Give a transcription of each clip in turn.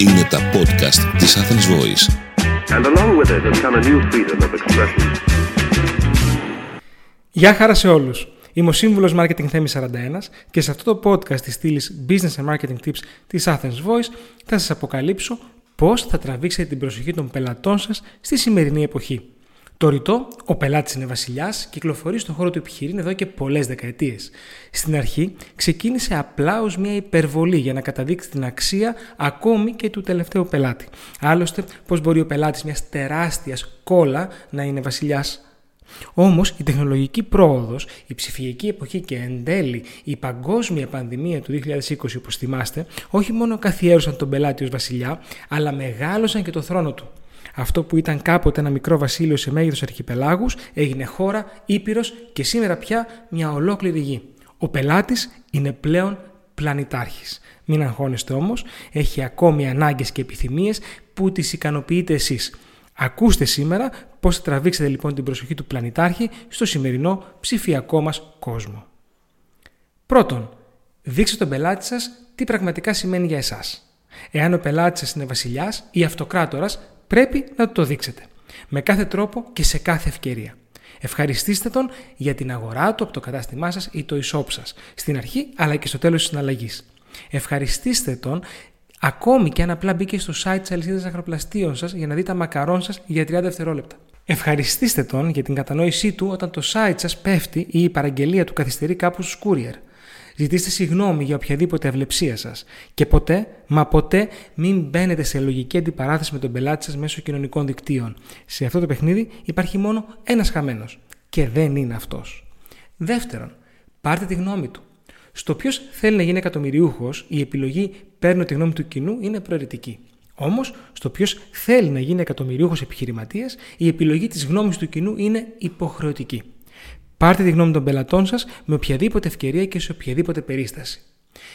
Είναι τα podcast της Athens Voice. And along with it has come a new freedom of expression. Γεια χαρά σε όλους. Είμαι ο σύμβουλος Marketing Θέμη 41 και σε αυτό το podcast της στήλης Business and Marketing Tips της Athens Voice θα σας αποκαλύψω πώς θα τραβήξετε την προσοχή των πελατών σας στη σημερινή εποχή. Το ρητό, ο πελάτης είναι βασιλιάς, κυκλοφορεί στον χώρο του επιχειρήν εδώ και πολλές δεκαετίες. Στην αρχή ξεκίνησε απλά ως μια υπερβολή για να καταδείξει την αξία ακόμη και του τελευταίου πελάτη. Άλλωστε, πώς μπορεί ο πελάτης μιας τεράστιας κόλλα να είναι βασιλιάς; Όμως η τεχνολογική πρόοδος, η ψηφιακή εποχή και εν τέλει η παγκόσμια πανδημία του 2020, όπως θυμάστε, όχι μόνο καθιέρωσαν τον πελάτη ως βασιλιά, αλλά μεγάλωσαν και το θρόνο του. Αυτό που ήταν κάποτε ένα μικρό βασίλειο σε μέγεθος αρχιπελάγους έγινε χώρα, ήπειρος και σήμερα πια μια ολόκληρη γη. Ο πελάτης είναι πλέον πλανητάρχης. Μην αγχώνεστε όμως, έχει ακόμη ανάγκες και επιθυμίες που τις ικανοποιείτε εσείς. Ακούστε σήμερα πώς θα τραβήξετε λοιπόν την προσοχή του πλανητάρχη στο σημερινό ψηφιακό μας κόσμο. Πρώτον, δείξτε τον πελάτη σας τι πραγματικά σημαίνει για εσάς. Εάν ο πελάτης σας είναι βασιλιάς ή αυτοκράτορας, πρέπει να το δείξετε. Με κάθε τρόπο και σε κάθε ευκαιρία. Ευχαριστήστε τον για την αγορά του από το κατάστημά σας ή το e-shop σας, στην αρχή αλλά και στο τέλος της συναλλαγής. Ευχαριστήστε τον ακόμη και αν απλά μπήκε στο site της αλυσίδας αγροπλαστείων σας για να δει τα μακαρόν σας για 30 δευτερόλεπτα. Ευχαριστήστε τον για την κατανόησή του όταν το site σας πέφτει ή η παραγγελία του καθυστερεί κάπου στους courier. Ζητήστε συγγνώμη για οποιαδήποτε αυλεψία σας. Και ποτέ, μα ποτέ, μην μπαίνετε σε λογική αντιπαράθεση με τον πελάτη σας μέσω κοινωνικών δικτύων. Σε αυτό το παιχνίδι υπάρχει μόνο ένας χαμένος. Και δεν είναι αυτός. Δεύτερον, πάρτε τη γνώμη του. Στο ποιος θέλει να γίνει εκατομμυριούχος, η επιλογή παίρνω τη γνώμη του κοινού είναι προαιρετική. Όμως, στο ποιος θέλει να γίνει εκατομμυριούχος επιχειρηματίας, η επιλογή της γνώμης του κοινού είναι υποχρεωτική. Πάρτε τη γνώμη των πελατών σας με οποιαδήποτε ευκαιρία και σε οποιαδήποτε περίσταση.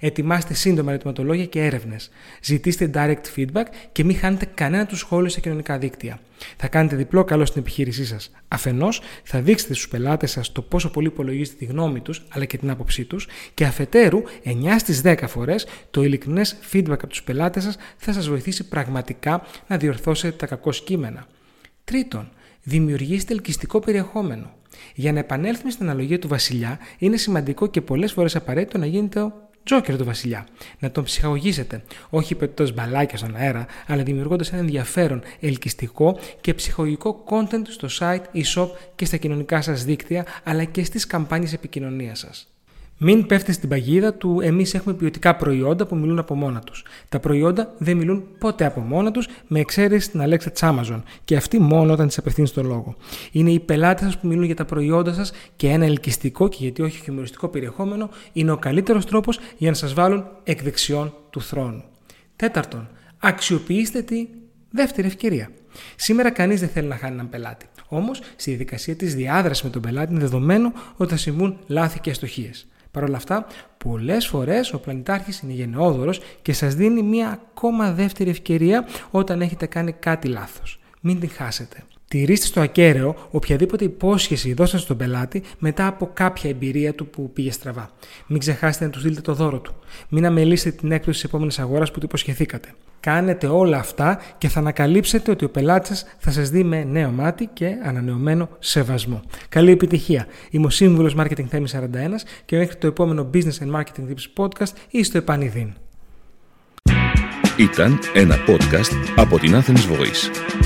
Ετοιμάστε σύντομα ερωτηματολόγια και έρευνες. Ζητήστε direct feedback και μην χάνετε κανένα τους σχόλιο στα κοινωνικά δίκτυα. Θα κάνετε διπλό καλό στην επιχείρησή σας. Αφενός, θα δείξετε στους πελάτες σας το πόσο πολύ υπολογίζετε τη γνώμη τους αλλά και την άποψή τους, και αφετέρου, 9 στις 10 φορές, το ειλικρινές feedback από τους πελάτες σας θα σας βοηθήσει πραγματικά να διορθώσετε τα κακό κείμενα. Τρίτον, δημιουργήστε ελκυστικό περιεχόμενο. Για να επανέλθουμε στην αναλογία του βασιλιά, είναι σημαντικό και πολλές φορές απαραίτητο να γίνεται Τζόκερ του Βασιλιά. Να τον ψυχαγωγήσετε, όχι πετώντας μπαλάκια στον αέρα, αλλά δημιουργώντας ένα ενδιαφέρον, ελκυστικό και ψυχολογικό content στο site, e-shop και στα κοινωνικά σας δίκτυα, αλλά και στις καμπάνιες επικοινωνίας σας. Μην πέφτετε στην παγίδα του εμείς έχουμε ποιοτικά προϊόντα που μιλούν από μόνα τους. Τα προϊόντα δεν μιλούν ποτέ από μόνα τους, με εξαίρεση την Alexa της Amazon. Και αυτή μόνο όταν της απευθύνει το λόγο. Είναι οι πελάτες σας που μιλούν για τα προϊόντα σας και ένα ελκυστικό και γιατί όχι χιουμοριστικό περιεχόμενο είναι ο καλύτερος τρόπος για να σας βάλουν εκ δεξιών του θρόνου. Τέταρτον, αξιοποιήστε τη δεύτερη ευκαιρία. Σήμερα κανείς δεν θέλει να χάνει έναν πελάτη. Όμως, στη διαδικασία της διάδρασης με τον πελάτη είναι δεδομένο ότι θα συμβούν λάθη και αστοχίες. Παρ' όλα αυτά, πολλές φορές ο πλανητάρχης είναι γενναιόδωρος και σας δίνει μία ακόμα δεύτερη ευκαιρία όταν έχετε κάνει κάτι λάθος. Μην την χάσετε. Τηρήστε στο ακέραιο οποιαδήποτε υπόσχεση δώσατε στον πελάτη μετά από κάποια εμπειρία του που πήγε στραβά. Μην ξεχάσετε να του στείλετε το δώρο του. Μην αμελήσετε την έκπτωση της επόμενης αγοράς που του υποσχεθήκατε. Κάνετε όλα αυτά και θα ανακαλύψετε ότι ο πελάτης σα θα σας δει με νέο μάτι και ανανεωμένο σεβασμό. Καλή επιτυχία. Είμαι ο σύμβουλος Marketing Θέμης 41 και μέχρι το επόμενο Business and Marketing Tips Podcast ή στο επανειδήν. Ήταν ένα podcast από την Athens Voice.